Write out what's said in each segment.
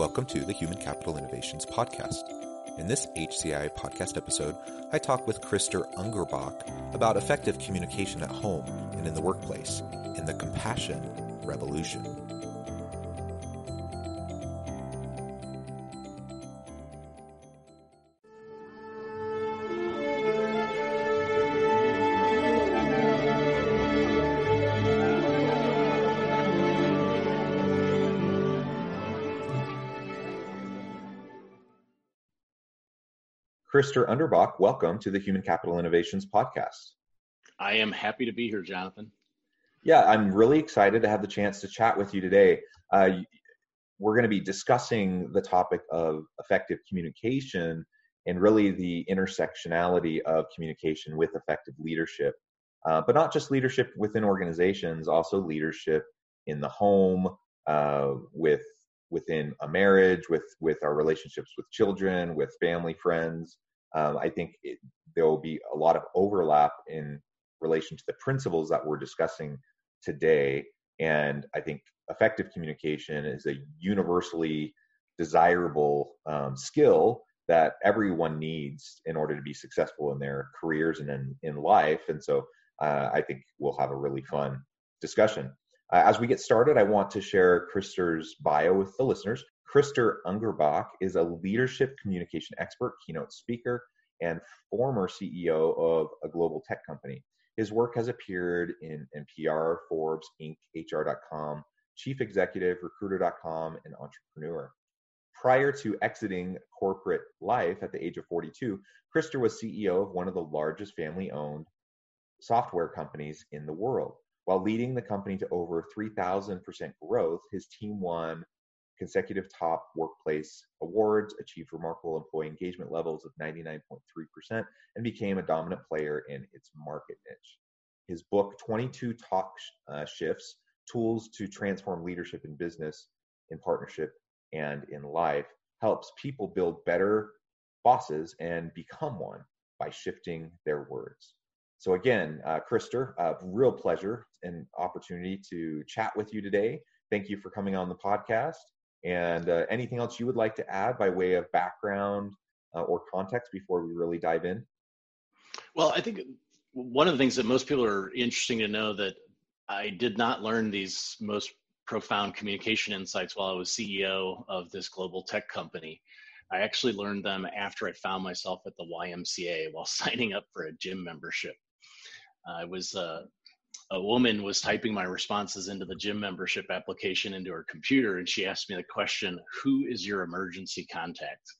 Welcome to the Human Capital Innovations Podcast. In this HCI podcast episode, I talk with Krister Ungerböck about effective communication at home and in the workplace in the compassion revolution. Krister Ungerböck, welcome to the Human Capital Innovations Podcast. I am happy to be here, Jonathan. Yeah, I'm really excited to have the chance to chat with you today. Uh, we're going to be discussing the topic of effective communication and really the intersectionality of communication with effective leadership. Uh, but not just leadership within organizations, also leadership in the home, uh, with within a marriage, with with our relationships with children, with family, friends. Um, I think it, there will be a lot of overlap in relation to the principles that we're discussing today. And I think effective communication is a universally desirable um, skill that everyone needs in order to be successful in their careers and in, in life. And so uh, I think we'll have a really fun discussion. Uh, as we get started, I want to share Krister's bio with the listeners. Krister Ungerböck is a leadership communication expert, keynote speaker, and former CEO of a global tech company. His work has appeared in NPR, Forbes, Inc., HR.com, Chief Executive, Recruiter.com, and Entrepreneur. Prior to exiting corporate life at the age of 42, Krister was CEO of one of the largest family owned software companies in the world. While leading the company to over 3,000% growth, his team won consecutive top workplace awards, achieved remarkable employee engagement levels of 99.3%, and became a dominant player in its market niche. His book, 22 Talk uh, Shifts Tools to Transform Leadership in Business, in Partnership, and in Life, helps people build better bosses and become one by shifting their words. So again, uh, Krister, uh, real pleasure and opportunity to chat with you today. Thank you for coming on the podcast. And uh, anything else you would like to add by way of background uh, or context before we really dive in? Well, I think one of the things that most people are interesting to know that I did not learn these most profound communication insights while I was CEO of this global tech company. I actually learned them after I found myself at the YMCA while signing up for a gym membership. I was uh, a woman was typing my responses into the gym membership application into her computer, and she asked me the question, "Who is your emergency contact?"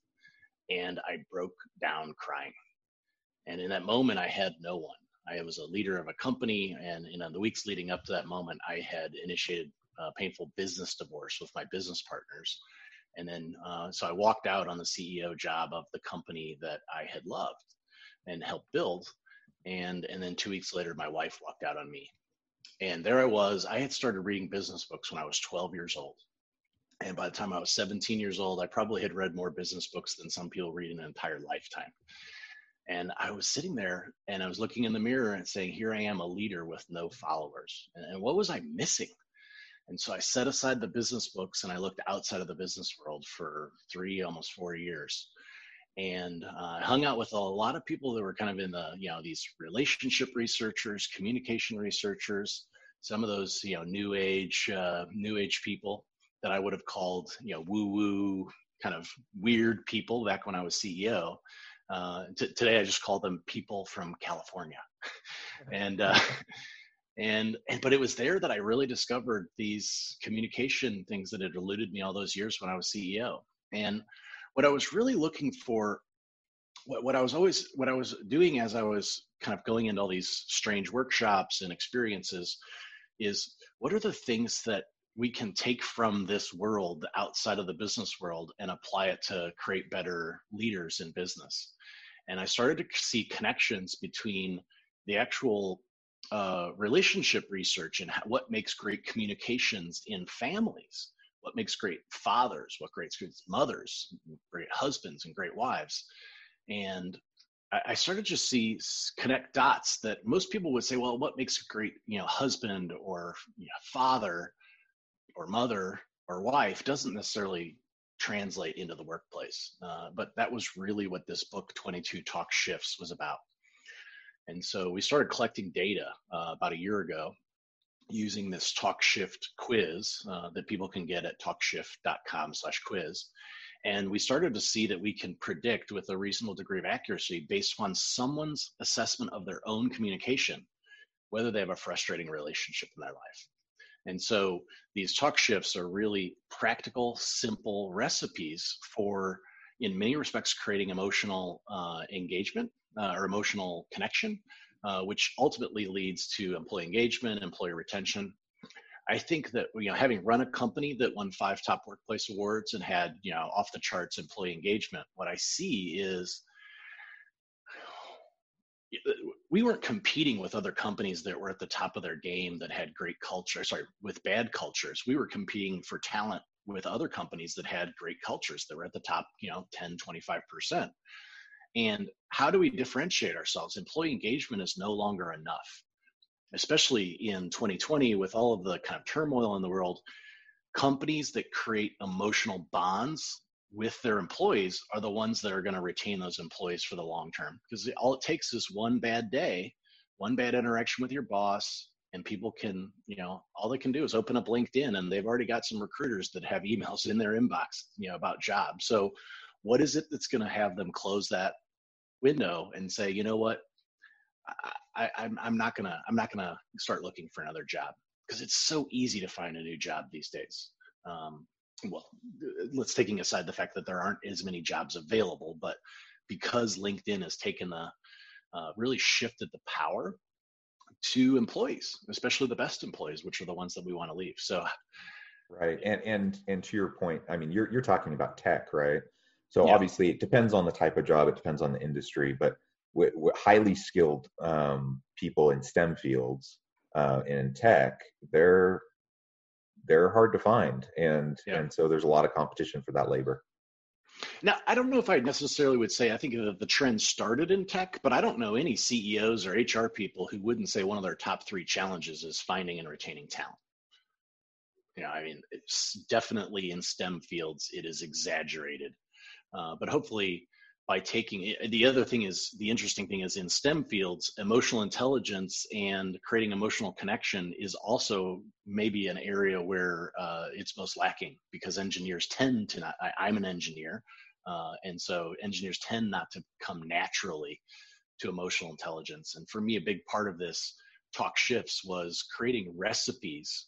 And I broke down crying. And in that moment, I had no one. I was a leader of a company, and in the weeks leading up to that moment, I had initiated a painful business divorce with my business partners. And then, uh, so I walked out on the CEO job of the company that I had loved and helped build and and then two weeks later my wife walked out on me. And there i was i had started reading business books when i was 12 years old. And by the time i was 17 years old i probably had read more business books than some people read in an entire lifetime. And i was sitting there and i was looking in the mirror and saying here i am a leader with no followers. And, and what was i missing? And so i set aside the business books and i looked outside of the business world for three almost four years and uh, hung out with a lot of people that were kind of in the you know these relationship researchers communication researchers some of those you know new age uh, new age people that i would have called you know woo woo kind of weird people back when i was ceo uh, t- today i just call them people from california. And uh, and, and but it was there that i really discovered these communication things that had eluded me all those years when i was ceo and what I was really looking for, what, what I was always, what I was doing as I was kind of going into all these strange workshops and experiences is what are the things that we can take from this world outside of the business world and apply it to create better leaders in business? And i started to see connections between the actual uh, relationship research and what makes great communications in families what makes great fathers what great mothers great husbands and great wives and I started to see connect dots that most people would say, well, what makes a great, you know, husband or you know, father or mother or wife doesn't necessarily translate into the workplace. Uh, but that was really what this book, 22 Talk Shifts, was about. And so we started collecting data uh, about a year ago using this TalkShift quiz uh, that people can get at talkshift.com slash quiz. And we started to see that we can predict with a reasonable degree of accuracy based on someone's assessment of their own communication whether they have a frustrating relationship in their life. And so these talk shifts are really practical simple recipes for in many respects creating emotional uh, engagement uh, or emotional connection uh, which ultimately leads to employee engagement employee retention. I think that you know having run a company that won five top workplace awards and had you know off the charts employee engagement, what I see is we weren't competing with other companies that were at the top of their game that had great culture sorry with bad cultures. We were competing for talent with other companies that had great cultures that were at the top you know 10 25% and how do we differentiate ourselves? Employee engagement is no longer enough especially in 2020 with all of the kind of turmoil in the world, companies that create emotional bonds with their employees are the ones that are going to retain those employees for the long term because all it takes is one bad day one bad interaction with your boss and people can you know all they can do is open up linkedin and they've already got some recruiters that have emails in their inbox you know about jobs. So what is it that's going to have them close that window and say you know what I, I'm, I'm not gonna I'm not gonna start looking for another job because it's so easy to find a new job these days. Um, well, let's taking aside the fact that there aren't as many jobs available, but because LinkedIn has taken the uh, really shifted the power to employees, especially the best employees, which are the ones that we want to leave. So, right, and and and to your point, I mean, you're you're talking about tech, right? So yeah. obviously, it depends on the type of job, it depends on the industry, but with, with highly skilled um, people in STEM fields uh, in tech, they're they're hard to find, and yeah. and so there's a lot of competition for that labor. Now, I don't know if I necessarily would say I think that the trend started in tech, but I don't know any CEOs or HR people who wouldn't say one of their top three challenges is finding and retaining talent. You know, I mean, it's definitely in STEM fields it is exaggerated, uh, but hopefully by taking the other thing is the interesting thing is in STEM fields, emotional intelligence and creating emotional connection is also maybe an area where uh, it's most lacking because engineers tend to not. I, am an engineer, uh, and so engineers tend not to come naturally to emotional intelligence. And for me, a big part of this talk shifts was creating recipes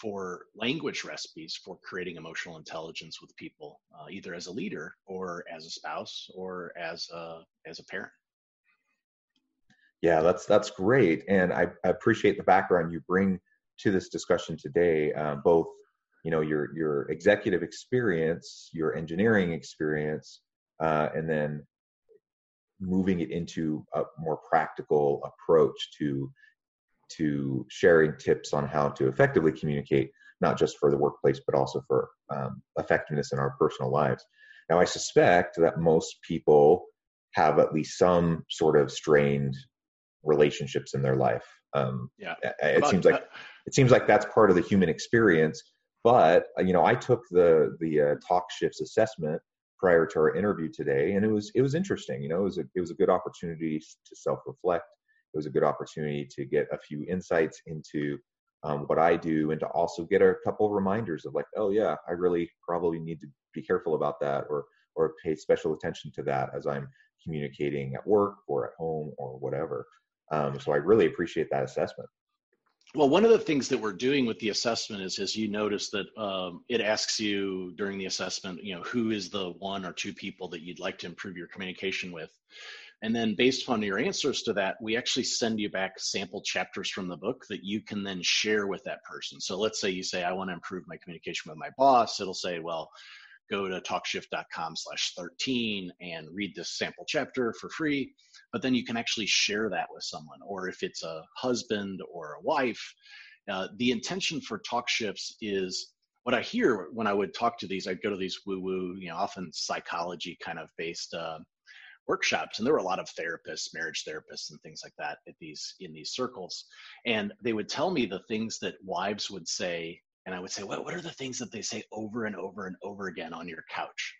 for language recipes for creating emotional intelligence with people, uh, either as a leader or as a spouse or as a, as a parent. Yeah, that's that's great, and I, I appreciate the background you bring to this discussion today. Uh, both, you know, your your executive experience, your engineering experience, uh, and then moving it into a more practical approach to to sharing tips on how to effectively communicate, not just for the workplace, but also for um, effectiveness in our personal lives. Now, I suspect that most people have at least some sort of strained relationships in their life. Um, yeah, it seems like it seems like that's part of the human experience. But uh, you know, I took the the uh, talk shifts assessment prior to our interview today, and it was it was interesting. You know, it was a it was a good opportunity to self reflect it was a good opportunity to get a few insights into um, what I do and to also get a couple reminders of like, oh yeah, I really probably need to be careful about that or or pay special attention to that as I'm communicating at work or at home or whatever. Um, so I really appreciate that assessment. Well, one of the things that we're doing with the assessment is, as you notice that um, it asks you during the assessment, you know, who is the one or two people that you'd like to improve your communication with And then based upon your answers to that, we actually send you back sample chapters from the book that you can then share with that person. So let's say you say, I want to improve my communication with my boss. It'll say, well, go to talkshift.com slash 13 and read this sample chapter for free. But then you can actually share that with someone. Or if it's a husband or a wife, uh, the intention for talk shifts is what I hear when I would talk to these, I'd go to these woo woo, you know, often psychology kind of based uh, workshops and there were a lot of therapists marriage therapists and things like that at these in these circles. And they would tell me the things that wives would say and i would say what, what are the things that they say over and over and over again on your couch?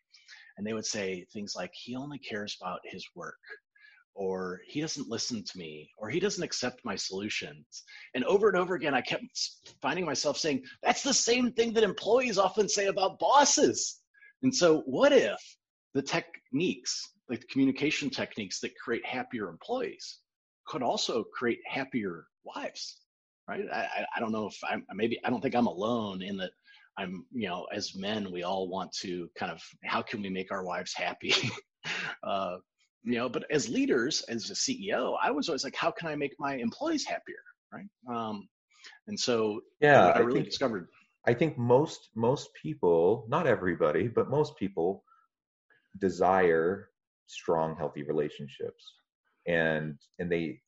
And they would say things like he only cares about his work or he doesn't listen to me or he doesn't accept my solutions. And over and over again i kept finding myself saying that's the same thing that employees often say about bosses. And so what if the techniques like the communication techniques that create happier employees could also create happier wives right? I, I don't know if i'm maybe i don't think i'm alone in that i'm you know as men we all want to kind of how can we make our wives happy? Uh, you know but as leaders as a ceo i was always like how can i make my employees happier right? Um, and so yeah i really think, discovered i think most most people not everybody but most people desire strong healthy relationships. And and they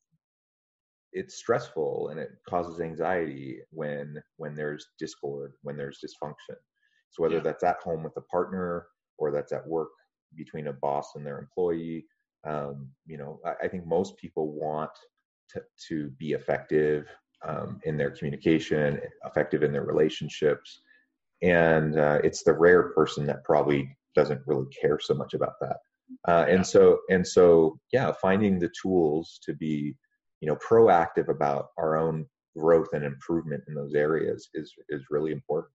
it's stressful and it causes anxiety when when there's discord when there's dysfunction. So whether yeah. that's at home with a partner or that's at work between a boss and their employee um, you know I, I, think most people want to, to be effective um, in their communication effective in their relationships. And uh, it's the rare person that probably doesn't really care so much about that. Uh, and yeah. so and so yeah finding the tools to be you know proactive about our own growth and improvement in those areas is is really important.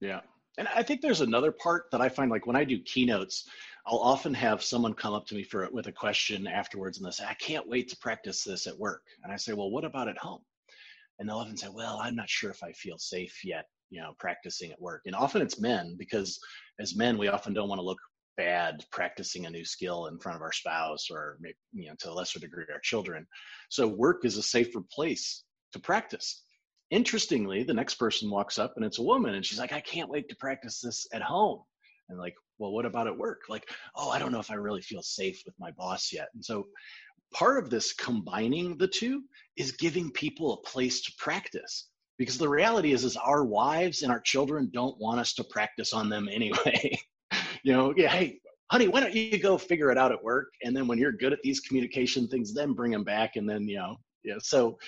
Yeah. And i think there's another part that i find like when i do keynotes i'll often have someone come up to me for with a question afterwards and they'll say i can't wait to practice this at work. And i say well what about at home? And they'll often say well i'm not sure if i feel safe yet you know practicing at work. And often it's men because as men we often don't want to look bad practicing a new skill in front of our spouse or maybe, you know to a lesser degree our children. So work is a safer place to practice. Interestingly the next person walks up and it's a woman and she's like i can't wait to practice this at home. And like well what about at work? Like oh i don't know if i really feel safe with my boss yet. And so part of this combining the two is giving people a place to practice because the reality is is our wives and our children don't want us to practice on them anyway you know, yeah, hey, honey, why don't you go figure it out at work? And then when you're good at these communication things, then bring them back. And then, you know, yeah. So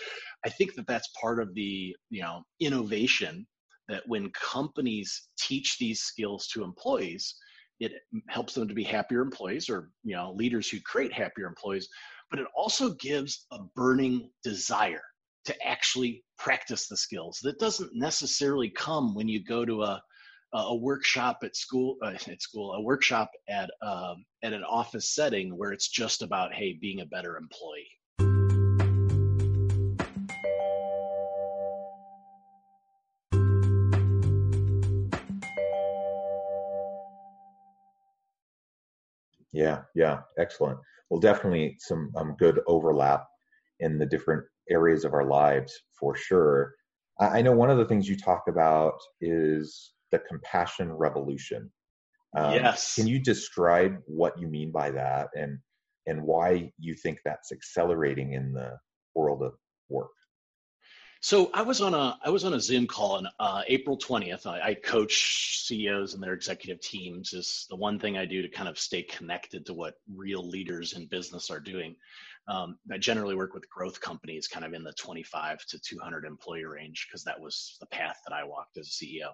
I think that that's part of the, you know, innovation that when companies teach these skills to employees, it helps them to be happier employees or, you know, leaders who create happier employees, but it also gives a burning desire to actually practice the skills. That doesn't necessarily come when you go to a a workshop at school uh, at school a workshop at um, at an office setting where it's just about hey being a better employee. Yeah yeah excellent. Well definitely some um, good overlap in the different areas of our lives for sure I, I know one of the things you talk about is the compassion revolution. Um, yes. Can you describe what you mean by that and and why you think that's accelerating in the world of work? So I was on a I was on a Zoom call on uh, April twentieth. I, I, coach CEOs and their executive teams. Is the one thing I do to kind of stay connected to what real leaders in business are doing. Um, I generally work with growth companies, kind of in the twenty five to two hundred employee range, because that was the path that I walked as a CEO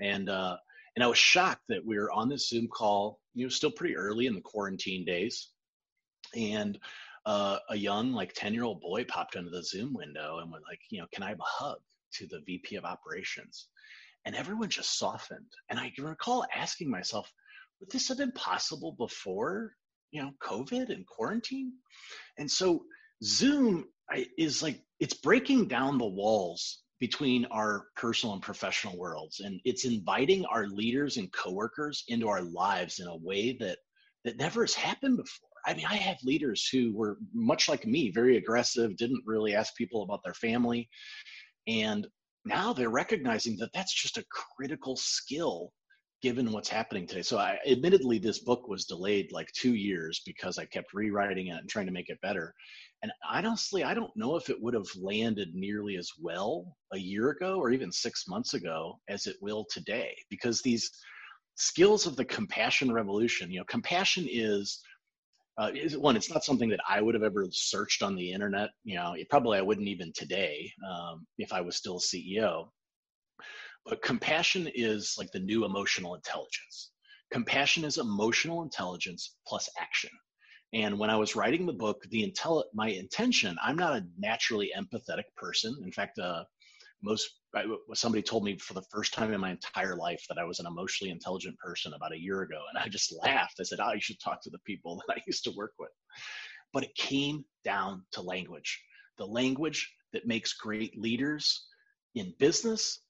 and uh, and I was shocked that we were on this Zoom call. You know, still pretty early in the quarantine days, and uh, a young like ten year old boy popped into the Zoom window and went like, you know, can I have a hug to the VP of operations? And everyone just softened. And I recall asking myself, would this have been possible before, you know, COVID and quarantine? And so Zoom is like it's breaking down the walls between our personal and professional worlds and it's inviting our leaders and coworkers into our lives in a way that that never has happened before I mean, I have leaders who were much like me, very aggressive, didn't really ask people about their family. And now they're recognizing that that's just a critical skill given what's happening today. So I admittedly this book was delayed like 2 years because I kept rewriting it and trying to make it better. And honestly, I don't know if it would have landed nearly as well a year ago or even 6 months ago as it will today because these skills of the compassion revolution, you know, compassion is uh, is one it's not something that i would have ever searched on the internet you know it, probably i wouldn't even today um, if i was still ceo but compassion is like the new emotional intelligence. Compassion is emotional intelligence plus action. And when I was writing the book, the intel my intention, I'm not a naturally empathetic person. In fact, uh, most somebody told me for the first time in my entire life that I was an emotionally intelligent person about a year ago, and I just laughed. I said, "Oh, you should talk to the people that I used to work with." But it came down to language, the language that makes great leaders in business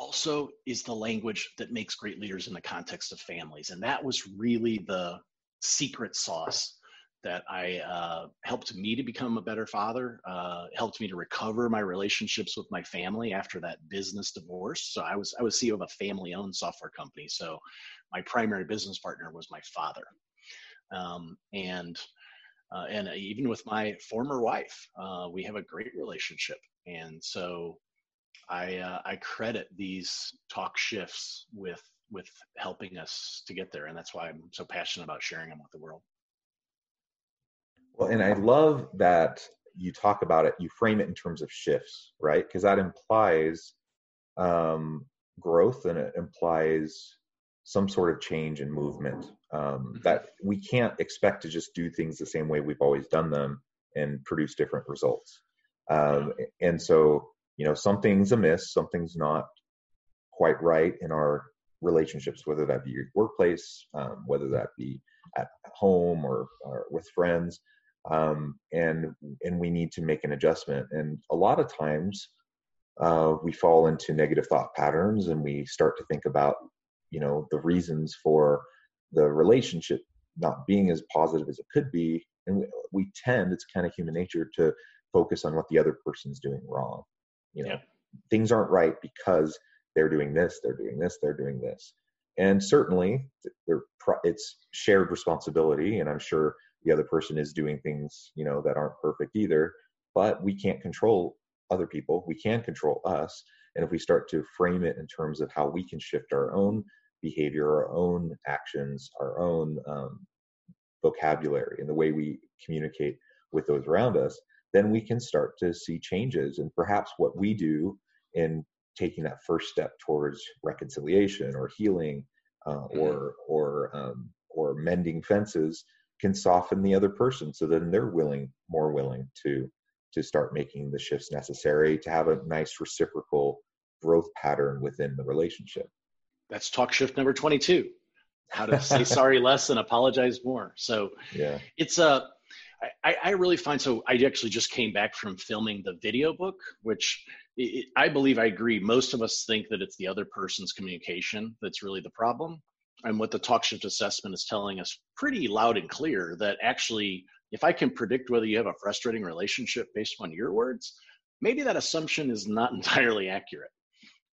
also is the language that makes great leaders in the context of families. And that was really the secret sauce that I uh, helped me to become a better father, uh, helped me to recover my relationships with my family after that business divorce. So I was I was CEO of a family-owned software company. So my primary business partner was my father, um, and uh, and even with my former wife, uh, we have a great relationship. And so I uh, I credit these talk shifts with with helping us to get there, and that's why I'm so passionate about sharing them with the world. Well, and I love that you talk about it. You frame it in terms of shifts, right? Because that implies um, growth and it implies some sort of change and movement. Um, mm-hmm. that we can't expect to just do things the same way we've always done them and produce different results. Um, and so you know something's amiss something's not quite right in our relationships whether that be your workplace um, whether that be at home or, or with friends um, and and we need to make an adjustment. And a lot of times uh, we fall into negative thought patterns and we start to think about you know the reasons for the relationship not being as positive as it could be. And we, we tend it's kind of human nature to focus on what the other person's doing wrong you know yeah. things aren't right because they're doing this they're doing this they're doing this and certainly it's shared responsibility and i'm sure the other person is doing things you know that aren't perfect either but we can't control other people we can control us and if we start to frame it in terms of how we can shift our own behavior our own actions our own um, vocabulary and the way we communicate with those around us then we can start to see changes. And perhaps what we do in taking that first step towards reconciliation or healing uh, mm-hmm. or or um, or mending fences can soften the other person so then they're willing more willing to to start making the shifts necessary to have a nice reciprocal growth pattern within the relationship that's talk shift number 22 how to say sorry less and apologize more so yeah it's a I, I really find so. I actually just came back from filming the video book, which it, I believe I agree. Most of us think that it's the other person's communication that's really the problem. And what the talk shift assessment is telling us pretty loud and clear that actually, if I can predict whether you have a frustrating relationship based on your words, maybe that assumption is not entirely accurate,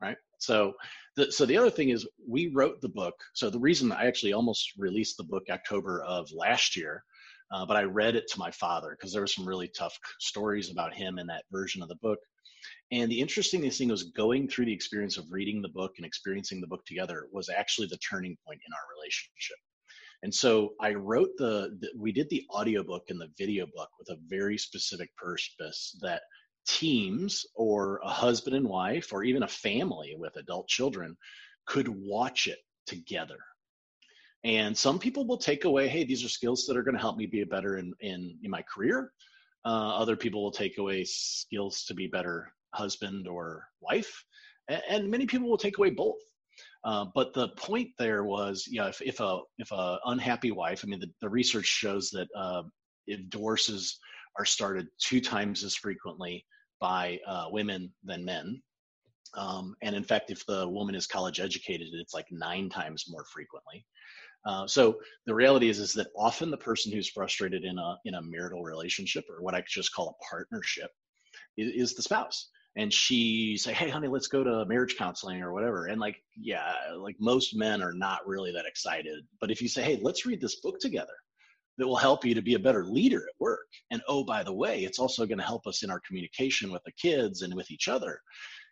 right? So, the, so the other thing is we wrote the book. So the reason I actually almost released the book October of last year uh, but I read it to my father because there were some really tough stories about him in that version of the book. And the interesting thing was going through the experience of reading the book and experiencing the book together was actually the turning point in our relationship. And so I wrote the, the we did the audiobook and the video book with a very specific purpose that teams or a husband and wife or even a family with adult children could watch it together and some people will take away, hey, these are skills that are going to help me be better in, in, in my career. Uh, other people will take away skills to be better husband or wife. And, and many people will take away both. Uh, but the point there was, you know, if, if a if a unhappy wife, I mean, the, the research shows that uh, if divorces are started two times as frequently by uh, women than men, um, and in fact, if the woman is college educated, it's like nine times more frequently. Uh, so the reality is is that often the person who's frustrated in a in a marital relationship or what I just call a partnership is, is the spouse. And she say, "Hey, honey, let's go to marriage counseling or whatever." And like, yeah, like most men are not really that excited. But if you say, "Hey, let's read this book together," that will help you to be a better leader at work. And oh, by the way, it's also going to help us in our communication with the kids and with each other.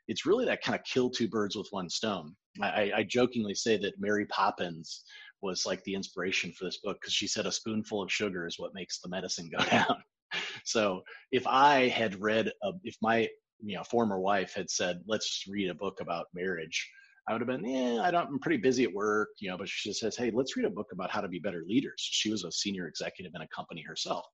It's really that kind of kill two birds with one stone. I, I jokingly say that Mary Poppins was like the inspiration for this book because she said a spoonful of sugar is what makes the medicine go down. so if I had read, a, if my you know former wife had said, let's read a book about marriage, I would have been, yeah, I don't, I'm pretty busy at work, you know, but she says, hey, let's read a book about how to be better leaders. She was a senior executive in a company herself.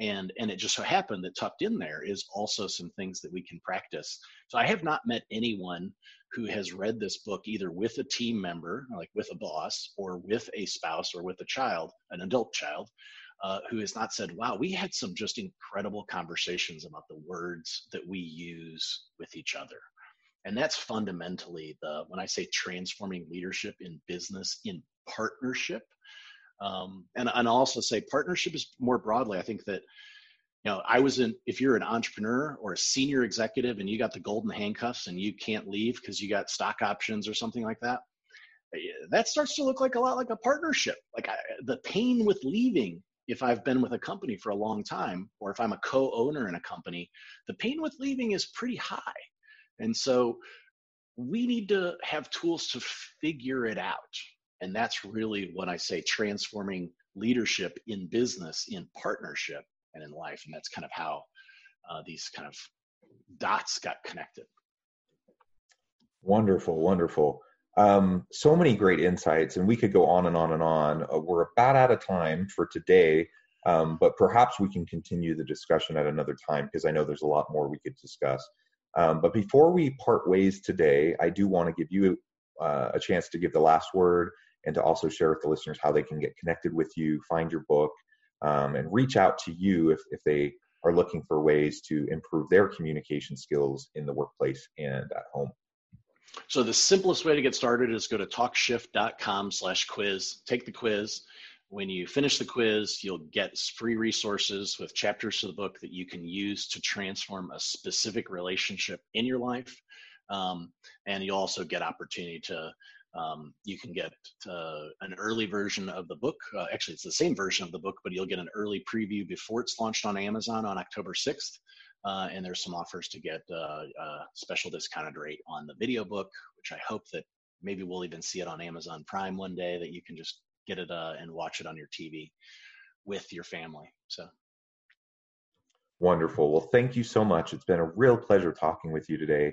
And, and it just so happened that tucked in there is also some things that we can practice. So I have not met anyone who has read this book either with a team member, like with a boss, or with a spouse, or with a child, an adult child, uh, who has not said, wow, we had some just incredible conversations about the words that we use with each other and that's fundamentally the when i say transforming leadership in business in partnership um, and and also say partnership is more broadly i think that you know i was in if you're an entrepreneur or a senior executive and you got the golden handcuffs and you can't leave because you got stock options or something like that eh, that starts to look like a lot like a partnership like I, the pain with leaving if I've been with a company for a long time, or if I'm a co owner in a company, the pain with leaving is pretty high. And so we need to have tools to figure it out. And that's really what I say transforming leadership in business, in partnership, and in life. And that's kind of how uh, these kind of dots got connected. Wonderful, wonderful. Um, so many great insights, and we could go on and on and on. Uh, we're about out of time for today, um, but perhaps we can continue the discussion at another time because I know there's a lot more we could discuss. Um, but before we part ways today, I do want to give you uh, a chance to give the last word and to also share with the listeners how they can get connected with you, find your book, um, and reach out to you if, if they are looking for ways to improve their communication skills in the workplace and at home. So the simplest way to get started is go to talkshift.com slash quiz, take the quiz. When you finish the quiz, you'll get free resources with chapters of the book that you can use to transform a specific relationship in your life. Um, and you'll also get opportunity to um, you can get uh, an early version of the book. Uh, actually, it's the same version of the book, but you'll get an early preview before it's launched on Amazon on October 6th. Uh, and there's some offers to get uh, a special discounted rate on the video book, which I hope that maybe we'll even see it on Amazon Prime one day that you can just get it uh, and watch it on your TV with your family. So wonderful. Well, thank you so much. It's been a real pleasure talking with you today.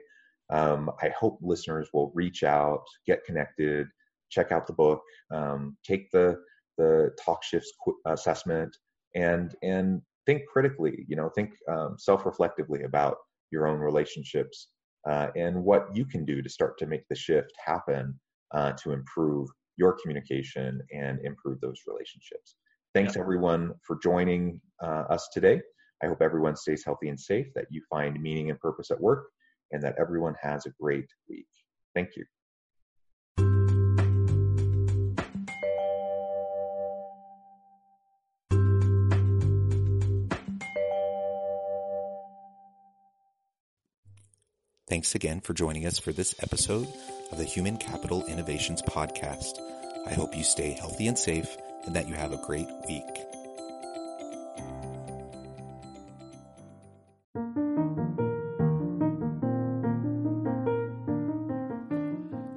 Um, I hope listeners will reach out, get connected, check out the book, um, take the the talk shifts assessment, and and think critically. You know, think um, self-reflectively about your own relationships uh, and what you can do to start to make the shift happen uh, to improve your communication and improve those relationships. Thanks everyone for joining uh, us today. I hope everyone stays healthy and safe, that you find meaning and purpose at work, and that everyone has a great week. Thank you. Thanks again for joining us for this episode of the Human Capital Innovations Podcast. I hope you stay healthy and safe and that you have a great week.